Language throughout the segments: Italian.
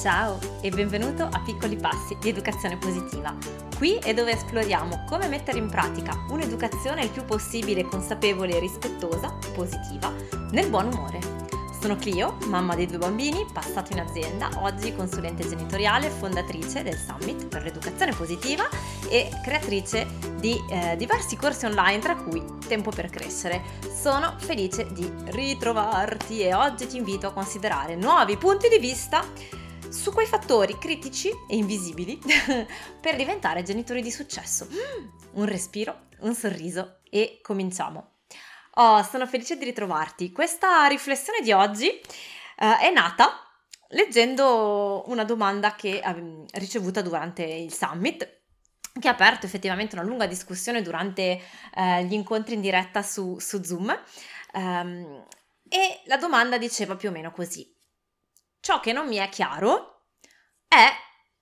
Ciao e benvenuto a Piccoli Passi di Educazione Positiva. Qui è dove esploriamo come mettere in pratica un'educazione il più possibile consapevole e rispettosa, positiva, nel buon umore. Sono Clio, mamma dei due bambini, passato in azienda, oggi consulente genitoriale, fondatrice del Summit per l'educazione positiva e creatrice di eh, diversi corsi online, tra cui Tempo per crescere. Sono felice di ritrovarti e oggi ti invito a considerare nuovi punti di vista su quei fattori critici e invisibili per diventare genitori di successo. Un respiro, un sorriso e cominciamo. Oh, sono felice di ritrovarti. Questa riflessione di oggi uh, è nata leggendo una domanda che ho ricevuta durante il summit che ha aperto effettivamente una lunga discussione durante uh, gli incontri in diretta su, su Zoom. Um, e la domanda diceva più o meno così ciò che non mi è chiaro è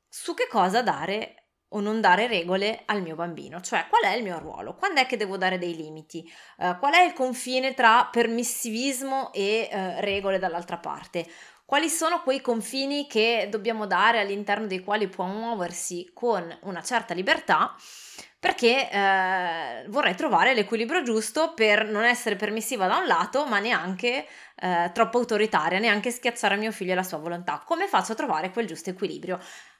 su che cosa dare o non dare regole al mio bambino, cioè qual è il mio ruolo, quando è che devo dare dei limiti, uh, qual è il confine tra permissivismo e uh, regole dall'altra parte, quali sono quei confini che dobbiamo dare all'interno dei quali può muoversi con una certa libertà, perché eh, vorrei trovare l'equilibrio giusto per non essere permissiva da un lato, ma neanche eh, troppo autoritaria, neanche schiacciare mio figlio e la sua volontà. Come faccio a trovare quel giusto equilibrio?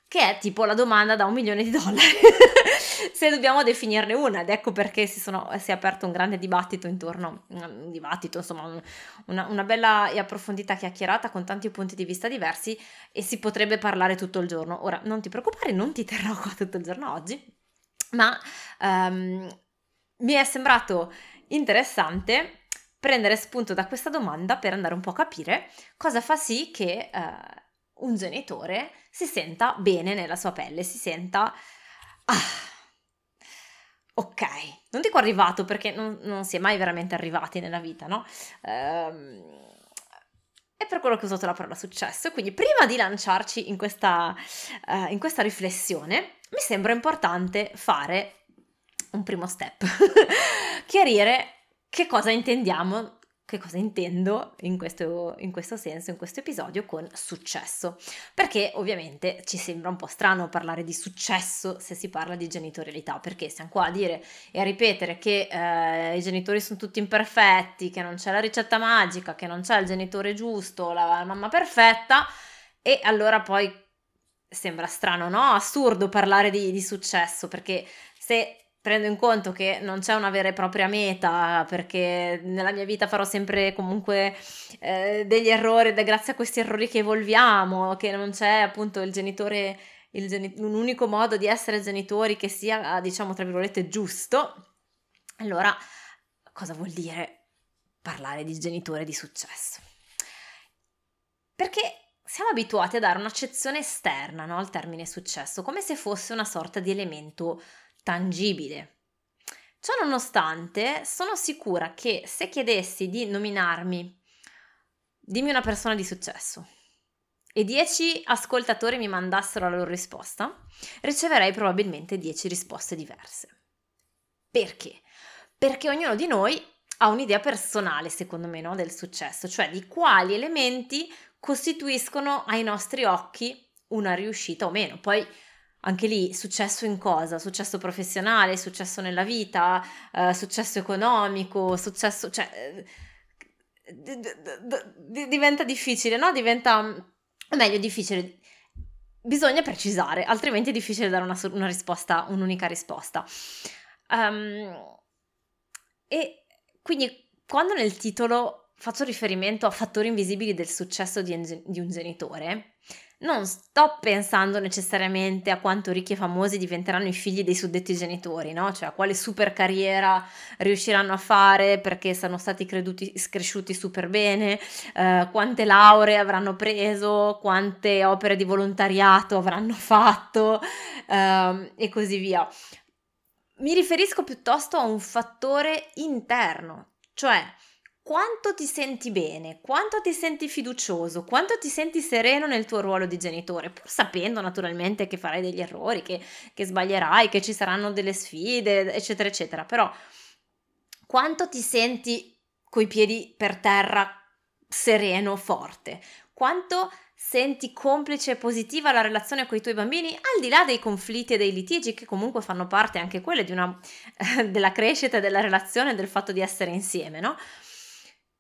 Che è tipo la domanda da un milione di dollari, se dobbiamo definirne una, ed ecco perché si, sono, si, è aperto un grande dibattito intorno, un dibattito, insomma, una, una bella e approfondita chiacchierata con tanti punti di vista diversi e si potrebbe parlare tutto il giorno. Ora, non ti preoccupare, non ti terrò qua tutto il giorno oggi, ma um, mi è sembrato interessante prendere spunto da questa domanda per andare un po' a capire cosa fa sì che uh, un genitore si senta bene nella sua pelle, si senta... Ah, ok, non dico arrivato perché non, non, si è mai veramente arrivati nella vita, no? Um, è per quello che ho usato la parola successo. Quindi prima di lanciarci in questa, uh, in questa riflessione, mi sembra importante fare un primo step, chiarire che cosa intendiamo, che cosa intendo in questo, in questo, senso, in questo episodio con successo. Perché ovviamente ci sembra un po' strano parlare di successo se si parla di genitorialità, perché siamo qua a dire e a ripetere che eh, i genitori sono tutti imperfetti, che non c'è la ricetta magica, che non c'è il genitore giusto, la, mamma perfetta, e allora poi sembra strano, no? Assurdo parlare di, di successo, perché se prendo in conto che non c'è una vera e propria meta, perché nella mia vita farò sempre comunque eh, degli errori ed è grazie a questi errori che evolviamo, che non c'è appunto il genitore, il geni- un unico modo di essere genitori che sia, diciamo, tra virgolette, giusto. Allora, cosa vuol dire parlare di genitore di successo? Perché siamo abituati a dare un'accezione esterna no, al termine successo, come se fosse una sorta di elemento tangibile. Ciò nonostante, sono sicura che se chiedessi di nominarmi, dimmi una persona di successo, e 10 ascoltatori mi mandassero la loro risposta, riceverei probabilmente 10 risposte diverse. Perché? Perché ognuno di noi ha un'idea personale, secondo me, no, del successo, cioè di quali elementi costituiscono ai nostri occhi una riuscita o meno. Poi anche lì successo in cosa? Successo professionale, successo nella vita, eh, successo economico, successo, cioè eh, diventa difficile, no? Diventa, o meglio, difficile. Bisogna precisare, altrimenti è difficile dare una, una risposta, un'unica risposta. Um, e quindi quando nel titolo faccio riferimento a fattori invisibili del successo di un genitore, non sto pensando necessariamente a quanto ricchi e famosi diventeranno i figli dei suddetti genitori, no? Cioè a quale super carriera riusciranno a fare perché sono stati creduti, cresciuti super bene, eh, quante lauree avranno preso, quante opere di volontariato avranno fatto eh, e così via. Mi riferisco piuttosto a un fattore interno, cioè quanto ti senti bene, quanto ti senti fiducioso, quanto ti senti sereno nel tuo ruolo di genitore, pur sapendo naturalmente che farai degli errori, che, che sbaglierai, che ci saranno delle sfide, eccetera, eccetera. Però quanto ti senti coi piedi per terra sereno, forte, quanto senti complice e positiva la relazione con i tuoi bambini, al di là dei conflitti e dei litigi che comunque fanno parte anche quelle una, della crescita della relazione, del fatto di essere insieme, no?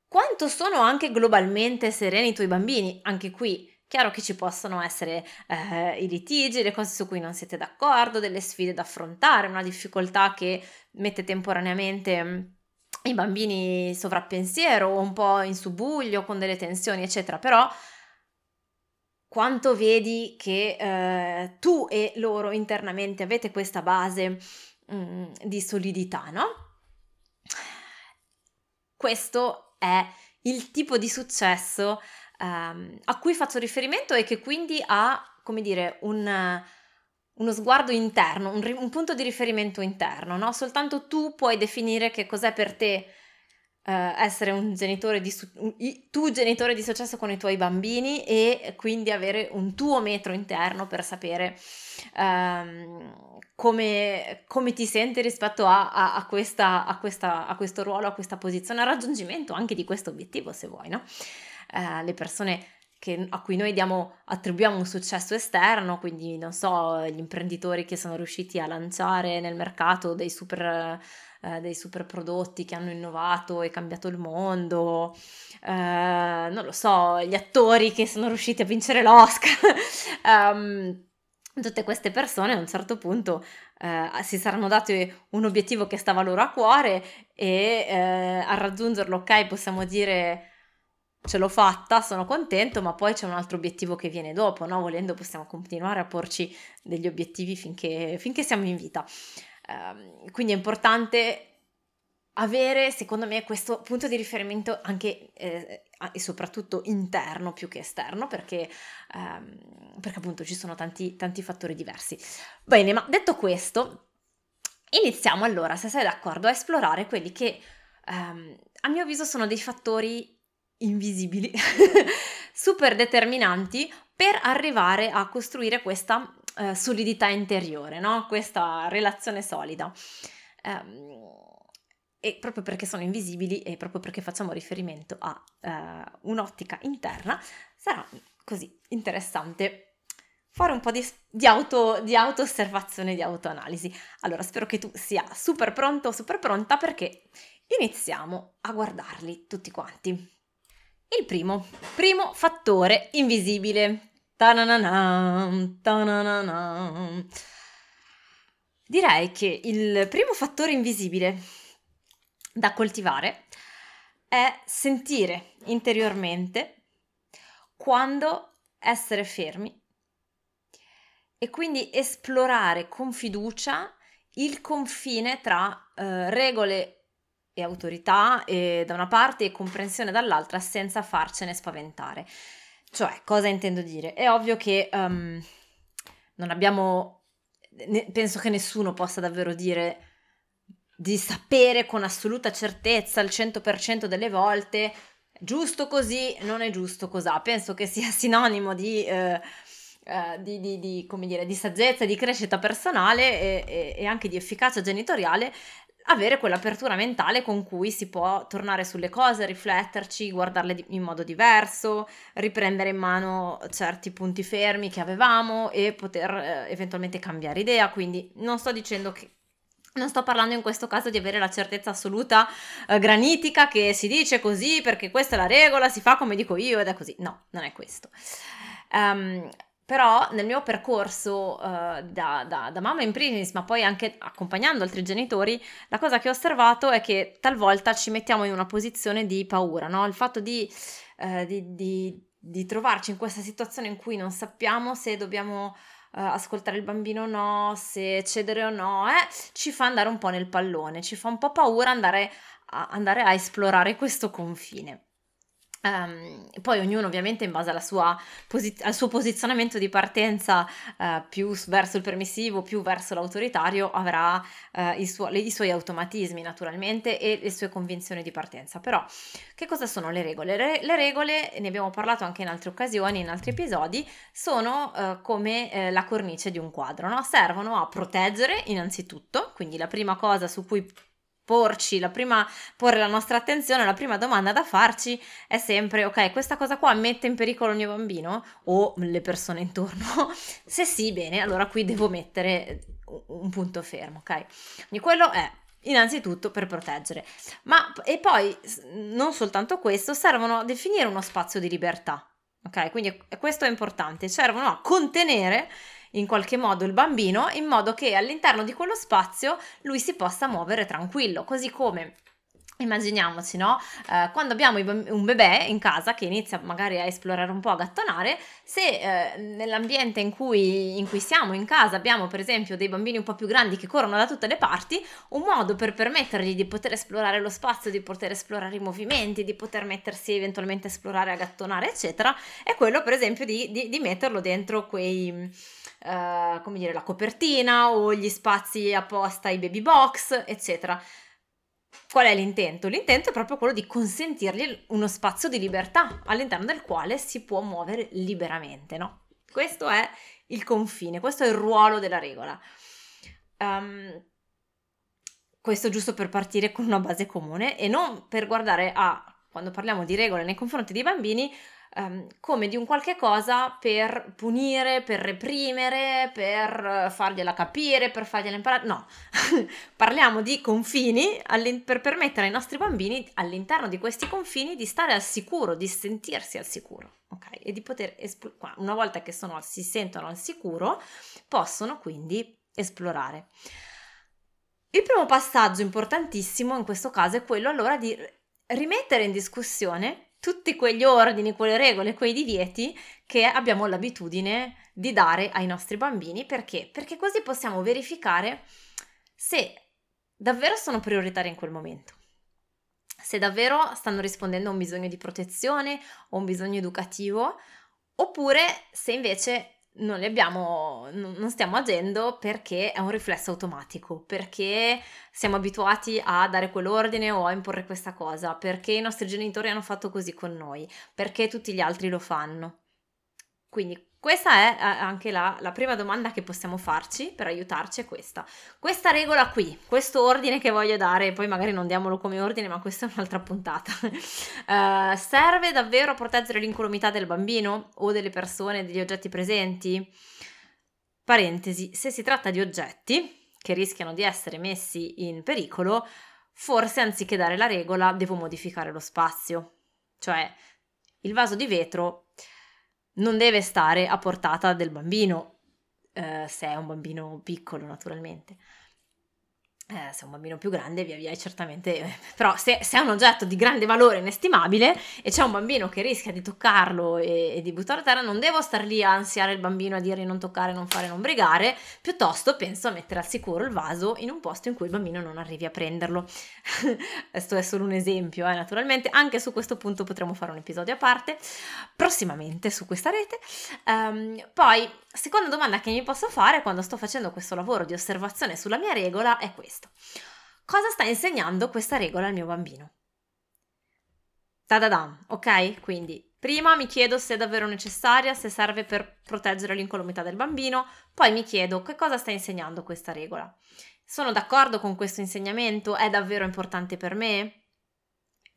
Quanto sono anche globalmente sereni i tuoi bambini? Anche qui Chiaro che ci possono essere eh, i litigi, le cose su cui non siete d'accordo, delle sfide da affrontare, una difficoltà che mette temporaneamente mm, i bambini sovrappensiero un po' in subuglio con delle tensioni, eccetera. Però quanto vedi che eh, tu e loro internamente avete questa base mh, mm, di solidità, no? Questo è il tipo di successo um, a cui faccio riferimento e che quindi ha, come dire, un, uno sguardo interno, un, un, punto di riferimento interno, no? Soltanto tu puoi definire che cos'è per te uh, essere un genitore di su- tu genitore di successo con i tuoi bambini e quindi avere un tuo metro interno per sapere um, come, come, ti senti rispetto a, a, a, questa, a, questa, a questo ruolo, a questa posizione, al raggiungimento anche di questo obiettivo, se vuoi, no? eh, le persone che, a cui noi diamo, attribuiamo un successo esterno, quindi non so, gli imprenditori che sono riusciti a lanciare nel mercato dei super, eh, dei super prodotti che hanno innovato e cambiato il mondo, eh, non lo so, gli attori che sono riusciti a vincere l'Oscar. um, tutte queste persone a un certo punto eh, si saranno dati un obiettivo che stava loro a cuore e eh, a raggiungerlo, ok, possiamo dire ce l'ho fatta, sono contento, ma poi c'è un altro obiettivo che viene dopo, no? Volendo possiamo continuare a porci degli obiettivi finché, finché siamo in vita. Um, quindi è importante avere, secondo me, questo punto di riferimento anche eh, e soprattutto interno più che esterno, perché, um, perché appunto ci sono tanti, tanti fattori diversi. Bene, ma detto questo, iniziamo allora, se sei d'accordo, a esplorare quelli che um, a mio avviso sono dei fattori invisibili, super determinanti per arrivare a costruire questa eh, solidità interiore, no? questa relazione solida. Um, e proprio perché sono invisibili e proprio perché facciamo riferimento a uh, un'ottica interna, sarà così interessante fare un po' di, di, auto, di auto-osservazione, di auto-analisi. Allora, spero che tu sia super pronto, super pronta perché iniziamo a guardarli tutti quanti. Il primo, primo fattore invisibile. Ta-na-na-na, ta-na-na-na. Direi che il primo fattore invisibile da coltivare è sentire interiormente quando essere fermi e quindi esplorare con fiducia il confine tra eh, regole e autorità e da una parte e comprensione dall'altra senza farcene spaventare. Cioè, cosa intendo dire? È ovvio che um, non abbiamo, ne, penso che nessuno possa davvero dire di sapere con assoluta certezza al 100% delle volte giusto così, non è giusto così. Penso che sia sinonimo di... Eh, Uh, di, di, di, dire, di, saggezza, di crescita personale e, e, e, anche di efficacia genitoriale avere quell'apertura mentale con cui si può tornare sulle cose, rifletterci, guardarle in modo diverso, riprendere in mano certi punti fermi che avevamo e poter eh, eventualmente cambiare idea. Quindi non sto dicendo che non sto parlando in questo caso di avere la certezza assoluta eh, granitica che si dice così perché questa è la regola, si fa come dico io ed è così. No, non è questo. Um, però nel mio percorso uh, da, da, da, mamma in primis, ma poi anche accompagnando altri genitori, la cosa che ho osservato è che talvolta ci mettiamo in una posizione di paura, no? Il fatto di, uh, di, di, di trovarci in questa situazione in cui non sappiamo se dobbiamo Uh, ascoltare il bambino o no, se cedere o no, eh, ci fa andare un po' nel pallone, ci fa un po' paura andare a, andare a esplorare questo confine. Um, poi ognuno ovviamente in base posi- al suo posizionamento di partenza uh, più verso il permissivo, più verso l'autoritario avrà uh, suo- le- i suoi automatismi naturalmente e le sue convinzioni di partenza. Però che cosa sono le regole? Le, le regole, ne abbiamo parlato anche in altre occasioni, in altri episodi, sono uh, come la cornice di un quadro, no? servono a proteggere innanzitutto, quindi la prima cosa su cui porci, la prima, porre la nostra attenzione, la prima domanda da farci è sempre, ok, questa cosa qua mette in pericolo il mio bambino o le persone intorno? Se sì, bene, allora qui devo mettere un punto fermo, ok? Quindi quello è innanzitutto per proteggere, ma e poi non soltanto questo, servono a definire uno spazio di libertà, ok? Quindi questo è importante, servono a contenere in qualche modo il bambino in modo che all'interno di quello spazio lui si possa muovere tranquillo, così come Immaginiamoci, no? Eh, quando abbiamo un bebè in casa che inizia magari a esplorare un po', a gattonare, se eh, nell'ambiente in cui, in cui, siamo in casa abbiamo per esempio dei bambini un po' più grandi che corrono da tutte le parti, un modo per permettergli di poter esplorare lo spazio, di poter esplorare i movimenti, di poter mettersi eventualmente a esplorare, a gattonare, eccetera, è quello per esempio di, di, di metterlo dentro quei uh, come dire, la copertina o gli spazi apposta ai baby box, eccetera. Qual è l'intento? L'intento è proprio quello di consentirgli uno spazio di libertà all'interno del quale si può muovere liberamente, no? Questo è il confine, questo è il ruolo della regola. Um, questo giusto per partire con una base comune e non per guardare a, quando parliamo di regole nei confronti dei bambini, um, come di un qualche cosa per punire, per reprimere, per fargliela capire, per fargliela imparare. No, parliamo di confini per permettere ai nostri bambini all'interno di questi confini di stare al sicuro, di sentirsi al sicuro. Ok, e di poter esplorare, una volta che sono, si sentono al sicuro, possono quindi esplorare. Il primo passaggio importantissimo in questo caso è quello allora di rimettere in discussione tutti quegli ordini, quelle regole, quei divieti che abbiamo l'abitudine di dare ai nostri bambini. Perché? Perché così possiamo verificare se davvero sono prioritari in quel momento. Se davvero stanno rispondendo a un bisogno di protezione o un bisogno educativo, oppure se invece non, abbiamo, non stiamo agendo perché è un riflesso automatico, perché siamo abituati a dare quell'ordine o a imporre questa cosa, perché i nostri genitori hanno fatto così con noi, perché tutti gli altri lo fanno. Quindi questa è eh, anche la, la, prima domanda che possiamo farci per aiutarci, è questa. Questa regola qui, questo ordine che voglio dare, poi magari non diamolo come ordine, ma questa è un'altra puntata, uh, serve davvero a proteggere l'incolumità del bambino o delle persone, degli oggetti presenti? Parentesi, se si tratta di oggetti che rischiano di essere messi in pericolo, forse anziché dare la regola devo modificare lo spazio. Cioè, il vaso di vetro non deve stare a portata del bambino, eh, se è un bambino piccolo naturalmente eh, se è un bambino più grande, via via, certamente, però se, se, è un oggetto di grande valore inestimabile e c'è un bambino che rischia di toccarlo e, e, di buttarlo a terra, non devo star lì a ansiare il bambino a dirgli non toccare, non fare, non brigare, piuttosto penso a mettere al sicuro il vaso in un posto in cui il bambino non arrivi a prenderlo. Questo è solo un esempio, eh, naturalmente, anche su questo punto potremo fare un episodio a parte, prossimamente su questa rete. Um, poi, seconda domanda che mi posso fare quando sto facendo questo lavoro di osservazione sulla mia regola è questo. Cosa sta insegnando questa regola al mio bambino? Tadadam, ok? Quindi prima mi chiedo se è davvero necessaria, se serve per proteggere l'incolumità del bambino, poi mi chiedo che cosa sta insegnando questa regola. Sono d'accordo con questo insegnamento? È davvero importante per me?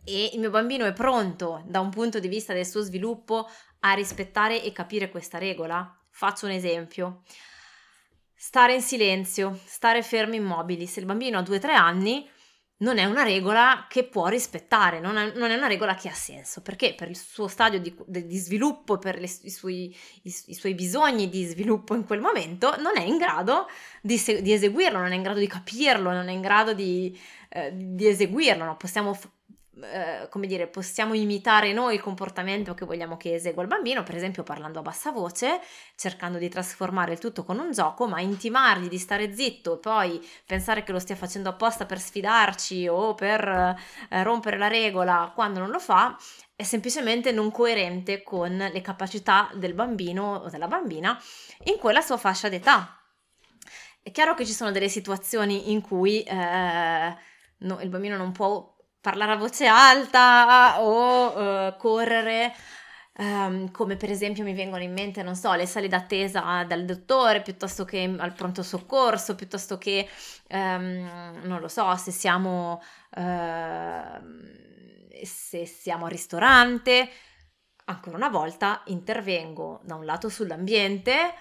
E il mio bambino è pronto da un punto di vista del suo sviluppo a rispettare e capire questa regola? Faccio un esempio. Stare in silenzio, stare fermi immobili. Se il bambino ha 2-3 anni, non è una regola che può rispettare, non è, non è, una regola che ha senso, perché per il suo stadio di, di sviluppo, per le, i, suoi, i, i, suoi, bisogni di sviluppo in quel momento, non è in grado di, di eseguirlo, non è in grado di capirlo, non è in grado di, eh, di eseguirlo. No? Possiamo eh, come dire, possiamo imitare noi il comportamento che vogliamo che esegua il bambino, per esempio parlando a bassa voce, cercando di trasformare il tutto con un gioco, ma intimargli di stare zitto e poi pensare che lo stia facendo apposta per sfidarci o per eh, rompere la regola quando non lo fa, è semplicemente non coerente con le capacità del bambino o della bambina in quella sua fascia d'età. È chiaro che ci sono delle situazioni in cui eh, no, il bambino non può parlare a voce alta o uh, correre. um, come per esempio mi vengono in mente, non so, le sale d'attesa dal dottore piuttosto che al pronto soccorso, piuttosto che, um, non lo so, se siamo, uh, se siamo al ristorante. Ancora una volta intervengo da un lato sull'ambiente,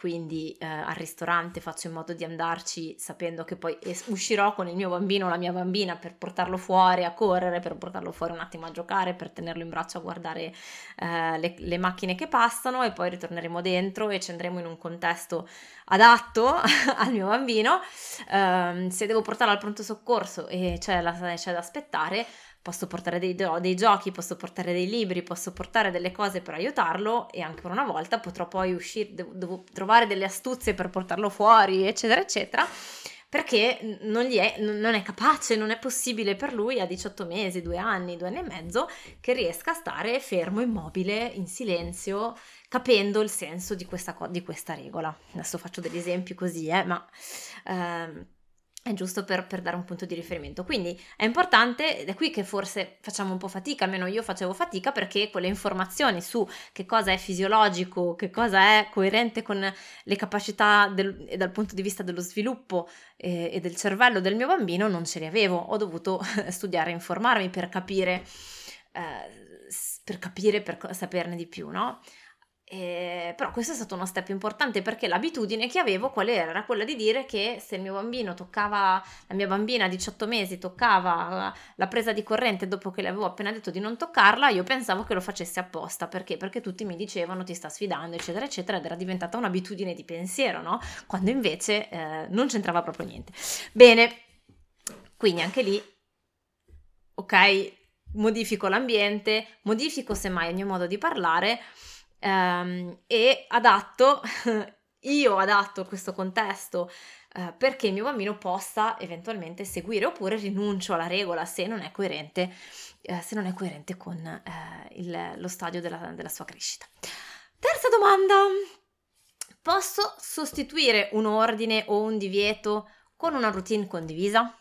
quindi eh, al ristorante faccio in modo di andarci sapendo che poi es- uscirò con il mio bambino o la mia bambina per portarlo fuori a correre, per portarlo fuori un attimo a giocare, per tenerlo in braccio a guardare eh, le, le, macchine che passano e poi ritorneremo dentro e ci andremo in un contesto adatto al mio bambino. Eh, se devo portarlo al pronto soccorso e c'è, la, c'è da aspettare, posso portare dei, dei, giochi, posso portare dei libri, posso portare delle cose per aiutarlo e ancora una volta potrò poi uscire, devo, devo trovare delle astuzie per portarlo fuori, eccetera, eccetera, perché non, è, non è capace, non è possibile per lui a 18 mesi, 2 anni, 2 anni e mezzo, che riesca a stare fermo, immobile, in silenzio, capendo il senso di questa, di questa regola. Adesso faccio degli esempi così, eh, ma... Ehm, è giusto per, per, dare un punto di riferimento. Quindi è importante, ed è qui che forse facciamo un po' fatica, almeno io facevo fatica, perché quelle informazioni su che cosa è fisiologico, che cosa è coerente con le capacità del, dal punto di vista dello sviluppo eh, e del cervello del mio bambino non ce le avevo. Ho dovuto studiare informarmi per capire, eh, per capire, per saperne di più, no? Eh, però questo è stato uno step importante perché l'abitudine che avevo qual era? Era quella di dire che se il mio bambino toccava, la mia bambina a 18 mesi toccava la presa di corrente dopo che le avevo appena detto di non toccarla, io pensavo che lo facesse apposta. Perché? Perché tutti mi dicevano ti sta sfidando, eccetera, eccetera, ed era diventata un'abitudine di pensiero, no? Quando invece eh, non c'entrava proprio niente. Bene, quindi anche lì, ok, modifico l'ambiente, modifico semmai il mio modo di parlare um, e adatto, io adatto questo contesto uh, perché il mio bambino possa eventualmente seguire oppure rinuncio alla regola se non è coerente, uh, se non è coerente con uh, il, lo stadio della, della sua crescita. Terza domanda. Posso sostituire un ordine o un divieto con una routine condivisa?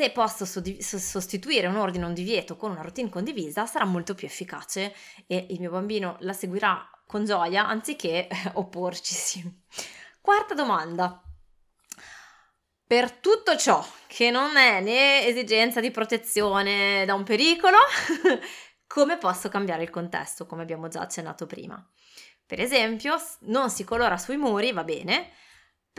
Se posso sostituire un ordine o un divieto con una routine condivisa, sarà molto più efficace e il mio bambino la seguirà con gioia anziché opporcisi. Quarta domanda. Per tutto ciò che non è né esigenza di protezione da un pericolo, come posso cambiare il contesto, come abbiamo già accennato prima? Per esempio, non si colora sui muri, va bene,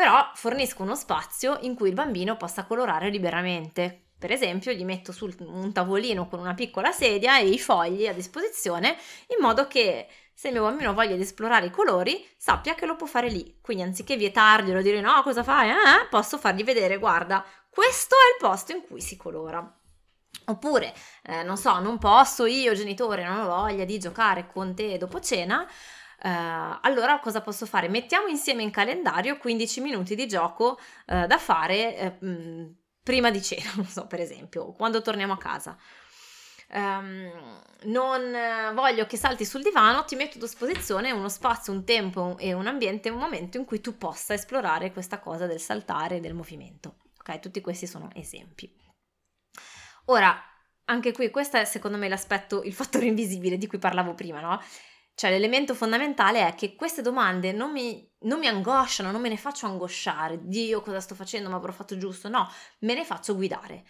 però fornisco uno spazio in cui il bambino possa colorare liberamente. Per esempio, gli metto su un tavolino con una piccola sedia e i fogli a disposizione in modo che se il mio bambino voglia di esplorare i colori, sappia che lo può fare lì. Quindi anziché vietarglielo, dire no, cosa fai? Eh, posso fargli vedere, guarda, questo è il posto in cui si colora. Oppure, eh, non so, non posso io, genitore, non ho voglia di giocare con te dopo cena, Uh, allora cosa posso fare? Mettiamo insieme in calendario 15 minuti di gioco uh, da fare uh, prima di cena, non so, per esempio, quando torniamo a casa. Um, non voglio che salti sul divano, ti metto a disposizione uno spazio, un tempo e un ambiente, un momento in cui tu possa esplorare questa cosa del saltare e del movimento. Ok, tutti questi sono esempi. Ora, anche qui, questo è secondo me l'aspetto, il fattore invisibile di cui parlavo prima, no? Cioè l'elemento fondamentale è che queste domande non mi, non mi angosciano, non me ne faccio angosciare. Dio, cosa sto facendo? Ma avrò fatto giusto? No, me ne faccio guidare.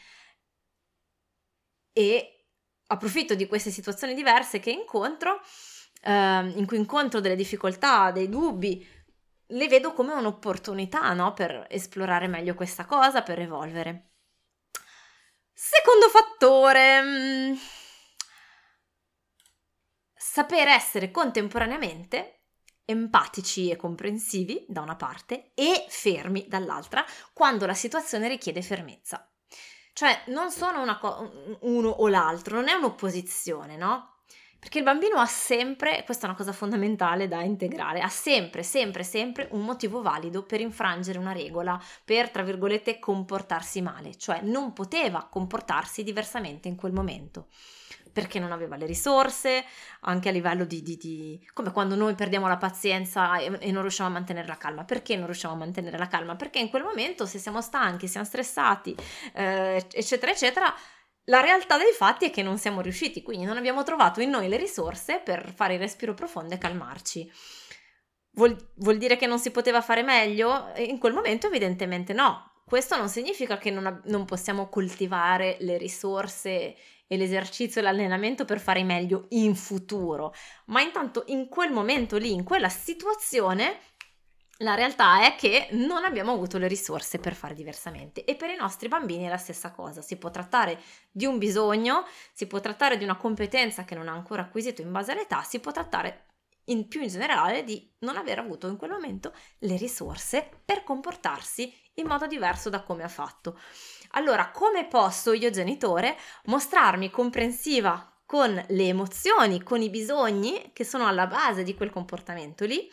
E approfitto di queste situazioni diverse che incontro, eh, in cui incontro delle difficoltà, dei dubbi, le vedo come un'opportunità, no? Per esplorare meglio questa cosa, per evolvere. Secondo fattore mm, saper essere contemporaneamente empatici e comprensivi da una parte e fermi dall'altra quando la situazione richiede fermezza. Cioè non sono co- uno o l'altro, non è un'opposizione, no? Perché il bambino ha sempre, questa è una cosa fondamentale da integrare, ha sempre, sempre, sempre un motivo valido per infrangere una regola, per, tra virgolette, comportarsi male, cioè non poteva comportarsi diversamente in quel momento perché non aveva le risorse, anche a livello di, di, di, come quando noi perdiamo la pazienza e, e, non riusciamo a mantenere la calma. Perché non riusciamo a mantenere la calma? Perché in quel momento, se siamo stanchi, siamo stressati, eh, eccetera, eccetera, la realtà dei fatti è che non siamo riusciti, quindi non abbiamo trovato in noi le risorse per fare il respiro profondo e calmarci. Vuol, vuol dire che non si poteva fare meglio? In quel momento evidentemente no. Questo non significa che non, non possiamo coltivare le risorse e l'esercizio e l'allenamento per fare meglio in futuro, ma intanto in quel momento lì, in quella situazione, la realtà è che non abbiamo avuto le risorse per fare diversamente e per i nostri bambini è la stessa cosa. Si può trattare di un bisogno, si può trattare di una competenza che non ha ancora acquisito in base all'età, si può trattare in più in generale di non aver avuto in quel momento le risorse per comportarsi in modo diverso da come ha fatto. Allora, come posso io genitore mostrarmi comprensiva con le emozioni, con i bisogni che sono alla base di quel comportamento lì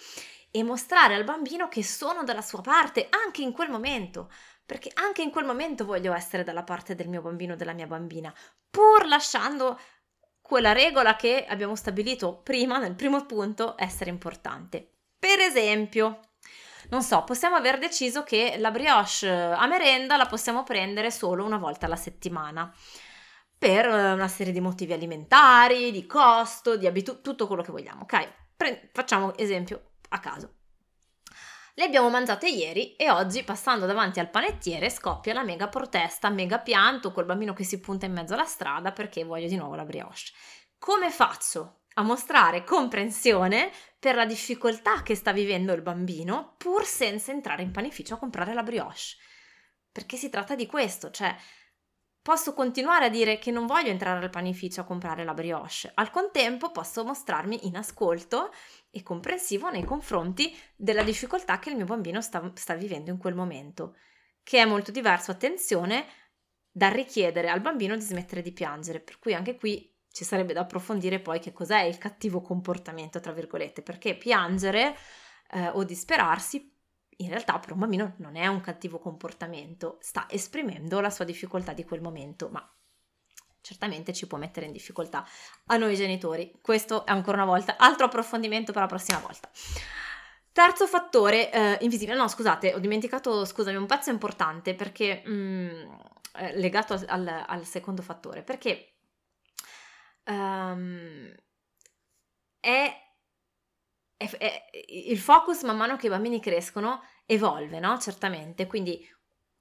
e mostrare al bambino che sono dalla sua parte anche in quel momento, perché anche in quel momento voglio essere dalla parte del mio bambino, della mia bambina, pur lasciando quella regola che abbiamo stabilito prima, nel primo punto, essere importante. Per esempio, non so, possiamo aver deciso che la brioche a merenda la possiamo prendere solo una volta alla settimana per eh, una serie di motivi alimentari, di costo, di abitudini, tutto quello che vogliamo, ok? Pre- facciamo esempio a caso. Le abbiamo mangiate ieri e oggi, passando davanti al panettiere, scoppia la mega protesta, mega pianto col bambino che si punta in mezzo alla strada perché voglio di nuovo la brioche. Come faccio a mostrare comprensione per la difficoltà che sta vivendo il bambino, pur senza entrare in panificio a comprare la brioche? Perché si tratta di questo, cioè Posso continuare a dire che non voglio entrare al panificio a comprare la brioche, al contempo posso mostrarmi in ascolto e comprensivo nei confronti della difficoltà che il mio bambino sta, sta vivendo in quel momento, che è molto diverso, attenzione, dal richiedere al bambino di smettere di piangere, per cui anche qui ci sarebbe da approfondire poi che cos'è il cattivo comportamento, tra virgolette, perché piangere eh, o disperarsi in realtà per un bambino non è un cattivo comportamento, sta esprimendo la sua difficoltà di quel momento, ma certamente ci può mettere in difficoltà a noi genitori. Questo è ancora una volta altro approfondimento per la prossima volta. Terzo fattore eh, invisibile, no scusate, ho dimenticato, scusami, un pezzo importante perché mh, mm, eh, legato al, al, al, secondo fattore, perché um, è è, è, il focus man mano che i bambini crescono evolve, no? Certamente, quindi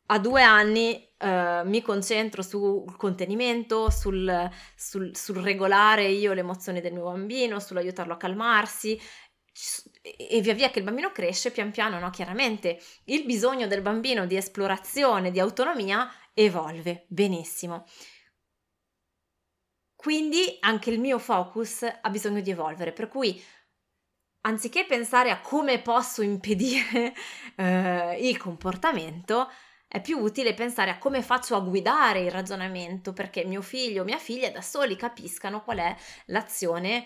a due anni eh, mi concentro sul contenimento, sul, sul, sul, regolare io le emozioni del mio bambino, sull'aiutarlo a calmarsi e via via che il bambino cresce, pian piano, no? Chiaramente il bisogno del bambino di esplorazione, di autonomia evolve benissimo. Quindi anche il mio focus ha bisogno di evolvere, per cui anziché pensare a come posso impedire eh, il comportamento, è più utile pensare a come faccio a guidare il ragionamento perché mio figlio o mia figlia da soli capiscano qual è l'azione,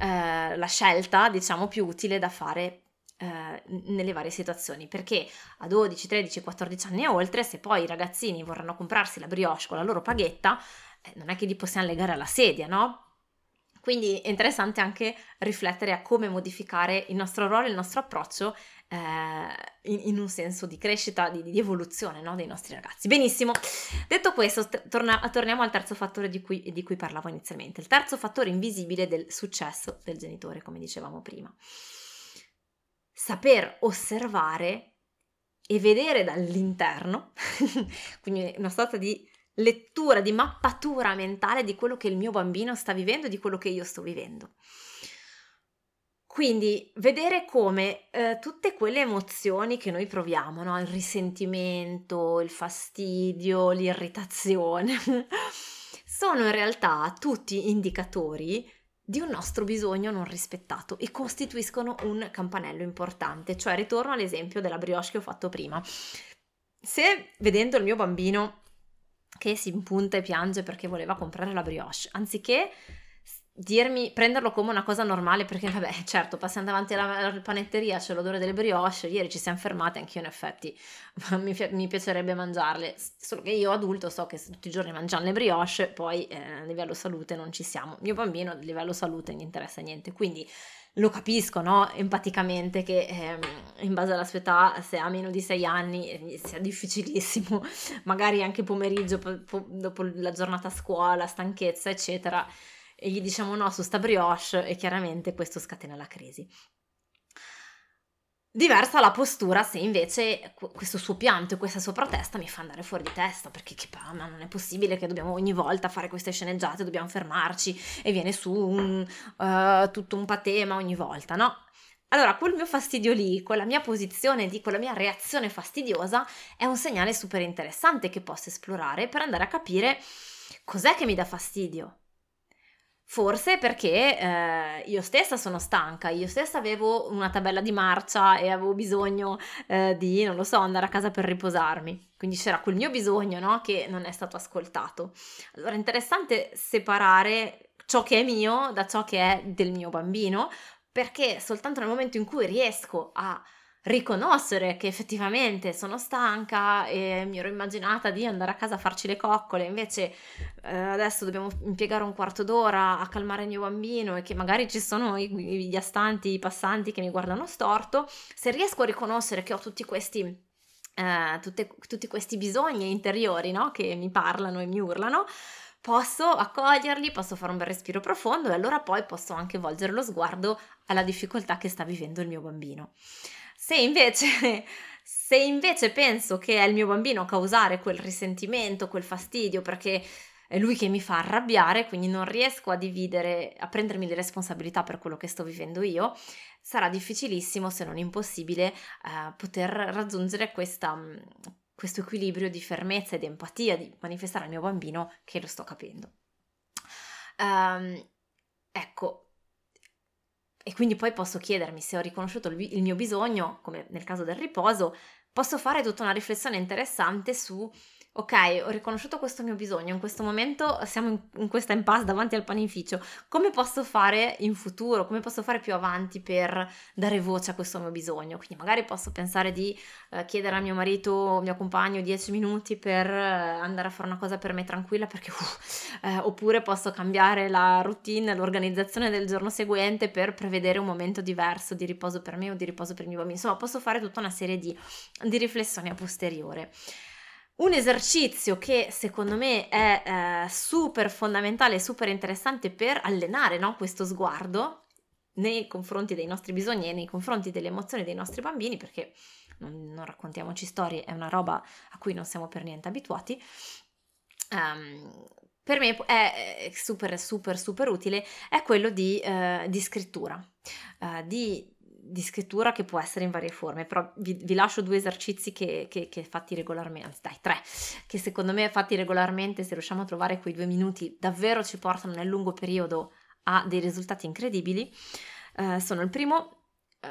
eh, la scelta, diciamo, più utile da fare eh, nelle varie situazioni. Perché a 12, 13, 14 anni e oltre, se poi i ragazzini vorranno comprarsi la brioche con la loro paghetta, non è che li possiamo legare alla sedia, no? Quindi è interessante anche riflettere a come modificare il nostro ruolo, il nostro approccio eh, in, in, un senso di crescita, di, di evoluzione no? dei nostri ragazzi. Benissimo, detto questo, torna, torniamo al terzo fattore di cui, di cui parlavo inizialmente, il terzo fattore invisibile del successo del genitore, come dicevamo prima. Saper osservare e vedere dall'interno, quindi una sorta di lettura, di mappatura mentale di quello che il mio bambino sta vivendo e di quello che io sto vivendo. Quindi vedere come eh, tutte quelle emozioni che noi proviamo, no? il risentimento, il fastidio, l'irritazione, sono in realtà tutti indicatori di un nostro bisogno non rispettato e costituiscono un campanello importante. Cioè, ritorno all'esempio della brioche che ho fatto prima. Se vedendo il mio bambino che si impunta e piange perché voleva comprare la brioche, anziché dirmi, prenderlo come una cosa normale perché vabbè certo passiamo davanti alla, alla panetteria c'è l'odore delle brioche ieri ci siamo fermate anch'io in effetti mi, mi, piacerebbe mangiarle. Solo che io adulto so che tutti i giorni mangiamo le brioche poi eh, a livello salute non ci siamo. Mio bambino a livello salute non gli interessa niente. Quindi lo capisco, no? Empaticamente che eh, in base alla sua età, se ha meno di 6 anni, sia difficilissimo, magari anche pomeriggio, po- po- dopo la giornata a scuola, stanchezza, eccetera, e gli diciamo no su sta brioche e chiaramente questo scatena la crisi. Diversa la postura se invece questo suo pianto e questa sua protesta mi fa andare fuori di testa, perché che ma non è possibile che dobbiamo ogni volta fare queste sceneggiate, dobbiamo fermarci e viene su un, uh, tutto un patema ogni volta, no? Allora, quel mio fastidio lì, quella mia posizione di quella mia reazione fastidiosa è un segnale super interessante che posso esplorare per andare a capire cos'è che mi dà fastidio. Forse perché eh, io stessa sono stanca, io stessa avevo una tabella di marcia e avevo bisogno eh, di, non lo so, andare a casa per riposarmi. Quindi c'era quel mio bisogno, no? Che non è stato ascoltato. Allora è interessante separare ciò che è mio da ciò che è del mio bambino, perché soltanto nel momento in cui riesco a riconoscere che effettivamente sono stanca e mi ero immaginata di andare a casa a farci le coccole, invece eh, adesso dobbiamo impiegare un quarto d'ora a calmare il mio bambino e che magari ci sono gli astanti, i passanti che mi guardano storto, se riesco a riconoscere che ho tutti questi... Eh, tutte, tutti questi bisogni interiori no? che mi parlano e mi urlano, posso accoglierli, posso fare un bel respiro profondo e allora poi posso anche volgere lo sguardo alla difficoltà che sta vivendo il mio bambino. Se invece, se invece penso che è il mio bambino a causare quel risentimento, quel fastidio, perché è lui che mi fa arrabbiare, quindi non riesco a dividere, a prendermi le responsabilità per quello che sto vivendo io, sarà difficilissimo, se non impossibile, eh, poter raggiungere questa, questo equilibrio di fermezza e di empatia, di manifestare al mio bambino che lo sto capendo. Um, ecco, e quindi poi posso chiedermi se ho riconosciuto il, il mio bisogno, come nel caso del riposo, posso fare tutta una riflessione interessante su ok, ho riconosciuto questo mio bisogno, in questo momento siamo in, in, questa impasse davanti al panificio, come posso fare in futuro, come posso fare più avanti per dare voce a questo mio bisogno? Quindi magari posso pensare di eh, chiedere a mio marito o mio compagno 10 minuti per eh, andare a fare una cosa per me tranquilla, perché uh, eh, oppure posso cambiare la routine, l'organizzazione del giorno seguente per prevedere un momento diverso di riposo per me o di riposo per i miei bambini. Insomma, posso fare tutta una serie di, di riflessioni a posteriore. Un esercizio che secondo me è eh, super fondamentale super interessante per allenare no, questo sguardo nei confronti dei nostri bisogni e nei confronti delle emozioni dei nostri bambini, perché non, non raccontiamoci storie, è una roba a cui non siamo per niente abituati. Um, per me è super, super, super utile, è quello di, uh, di scrittura, uh, di di scrittura che può essere in varie forme, però vi, vi lascio due esercizi che, che, che, fatti regolarmente, anzi dai tre, che secondo me fatti regolarmente, se riusciamo a trovare quei due minuti, davvero ci portano nel lungo periodo a dei risultati incredibili. Uh, sono il primo,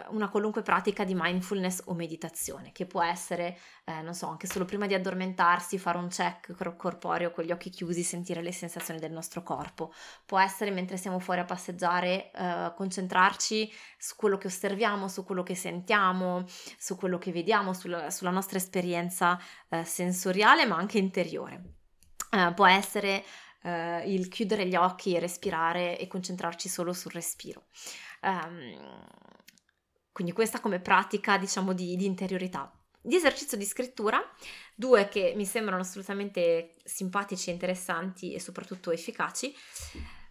una qualunque pratica di mindfulness o meditazione, che può essere, eh, non so, anche solo prima di addormentarsi, fare un check corporeo con gli occhi chiusi, sentire le sensazioni del nostro corpo. Può essere mentre siamo fuori a passeggiare, eh, concentrarci su quello che osserviamo, su quello che sentiamo, su quello che vediamo, sulla, sulla nostra esperienza eh, sensoriale, ma anche interiore. Eh, può essere eh, il chiudere gli occhi e respirare e concentrarci solo sul respiro. Um, quindi questa come pratica, diciamo, di, di interiorità. Di esercizio di scrittura, due che mi sembrano assolutamente simpatici, interessanti e soprattutto efficaci,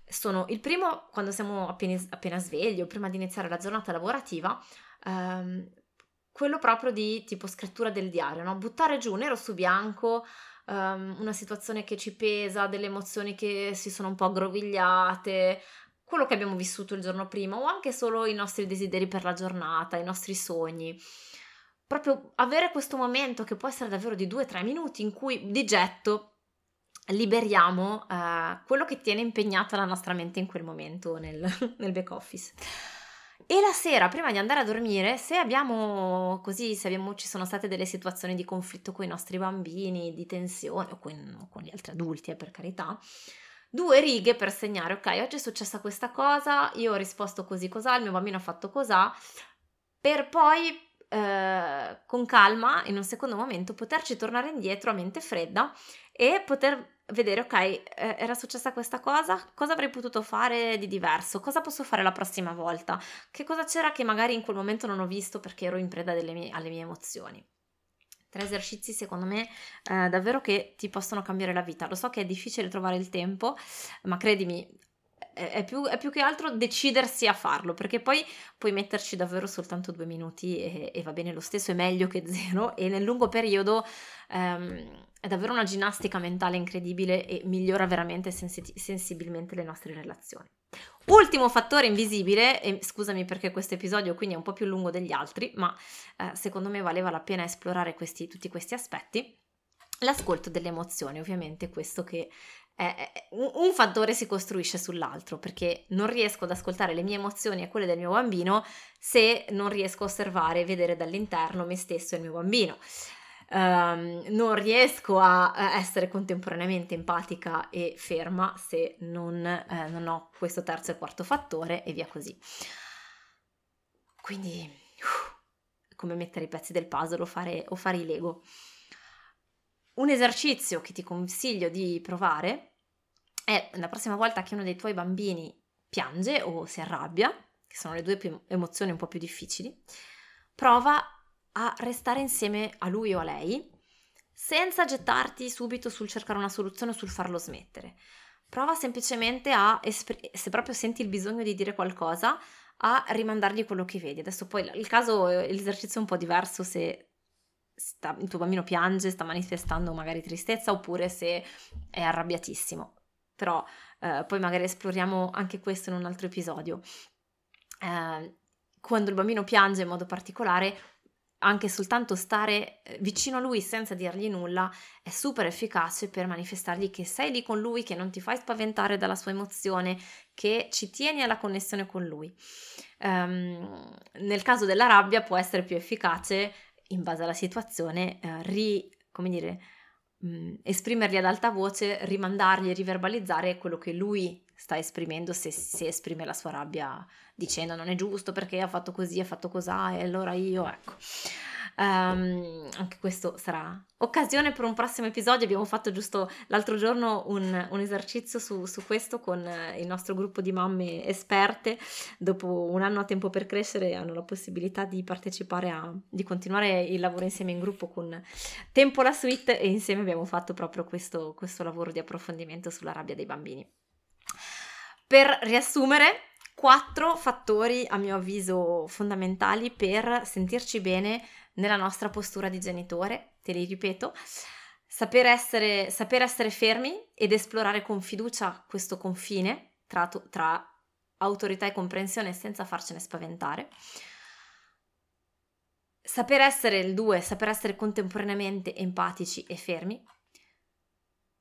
sono il primo quando siamo appena, appena svegli o prima di iniziare la giornata lavorativa, ehm, quello proprio di tipo scrittura del diario, no? buttare giù nero su bianco um, una situazione che ci pesa, delle emozioni che si sono un po' aggrovigliate, quello che abbiamo vissuto il giorno prima o anche solo i nostri desideri per la giornata, i nostri sogni. Proprio avere questo momento che può essere davvero di due o tre minuti in cui di getto liberiamo uh, quello che tiene impegnata la nostra mente in quel momento nel, nel back office. E la sera, prima di andare a dormire, se abbiamo così, se abbiamo, ci sono state delle situazioni di conflitto con i nostri bambini, di tensione o con, con gli altri adulti, eh, per carità, due righe per segnare, ok, oggi è successa questa cosa, io ho risposto così cos'ha, il mio bambino ha fatto cos'ha, per poi eh, con calma, in un secondo momento, poterci tornare indietro a mente fredda e poter vedere, ok, eh, era successa questa cosa, cosa avrei potuto fare di diverso, cosa posso fare la prossima volta, che cosa c'era che magari in quel momento non ho visto perché ero in preda mie, alle mie emozioni. Tre esercizi secondo me eh, davvero che ti possono cambiare la vita. Lo so che è difficile trovare il tempo, ma credimi, è più, è più, che altro decidersi a farlo, perché poi puoi metterci davvero soltanto due minuti e, e va bene lo stesso, è meglio che zero e nel lungo periodo ehm, è davvero una ginnastica mentale incredibile e migliora veramente sensi- sensibilmente le nostre relazioni. Ultimo fattore invisibile, e scusami perché questo episodio quindi è un po' più lungo degli altri, ma eh, secondo me valeva la pena esplorare questi, tutti questi aspetti, l'ascolto delle emozioni, ovviamente questo che un fattore si costruisce sull'altro perché non riesco ad ascoltare le mie emozioni e quelle del mio bambino se non riesco a osservare e vedere dall'interno me stesso e il mio bambino. Um, non riesco a, a, essere contemporaneamente empatica e ferma se non, eh, non, ho questo terzo e quarto fattore e via così. Quindi, uh, come mettere i pezzi del puzzle o fare, o fare i Lego. Un esercizio che ti consiglio di provare è la prossima volta che uno dei tuoi bambini piange o si arrabbia, che sono le due emozioni un po' più difficili, prova a restare insieme a lui o a lei senza gettarti subito sul cercare una soluzione o sul farlo smettere. Prova semplicemente a, espr- se proprio senti il bisogno di dire qualcosa, a rimandargli quello che vedi. Adesso poi il caso, l'esercizio è un po' diverso se sta, il tuo bambino piange, sta manifestando magari tristezza oppure se è arrabbiatissimo. Però eh, poi magari esploriamo anche questo in un altro episodio. Eh, quando il bambino piange in modo particolare, anche soltanto stare eh, vicino a lui senza dirgli nulla è super efficace per manifestargli che sei lì con lui, che non ti fai spaventare dalla sua emozione, che ci tieni alla connessione con lui. Um, nel caso della rabbia può essere più efficace in base alla situazione, eh, ri, come dire, mh, mm, esprimergli ad alta voce, rimandargli e riverbalizzare quello che lui sta esprimendo se, se esprime la sua rabbia dicendo non è giusto perché ha fatto così, ha fatto cos'ha e allora io, ecco. Um, anche questo sarà occasione per un prossimo episodio. Abbiamo fatto giusto l'altro giorno un, un esercizio su, su, questo con il nostro gruppo di mamme esperte. Dopo un anno a tempo per crescere, hanno la possibilità di partecipare a di continuare il lavoro insieme in gruppo con Tempo la Suite e insieme abbiamo fatto proprio questo, questo lavoro di approfondimento sulla rabbia dei bambini. Per riassumere, quattro fattori a mio avviso fondamentali per sentirci bene nella nostra postura di genitore, te li ripeto, saper essere, saper essere fermi ed esplorare con fiducia questo confine tra, tra autorità e comprensione senza farcene spaventare. Saper essere il due, saper essere contemporaneamente empatici e fermi,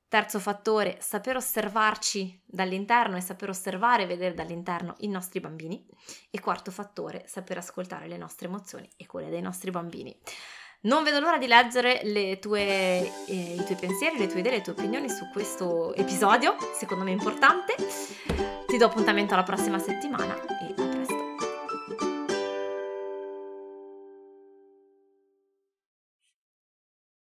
Terzo fattore, saper osservarci dall'interno e saper osservare e vedere dall'interno i nostri bambini. E quarto fattore, saper ascoltare le nostre emozioni e quelle dei nostri bambini. Non vedo l'ora di leggere tue, eh, i tuoi pensieri, le tue idee, le tue opinioni su questo episodio, secondo me importante. Ti do appuntamento alla prossima settimana e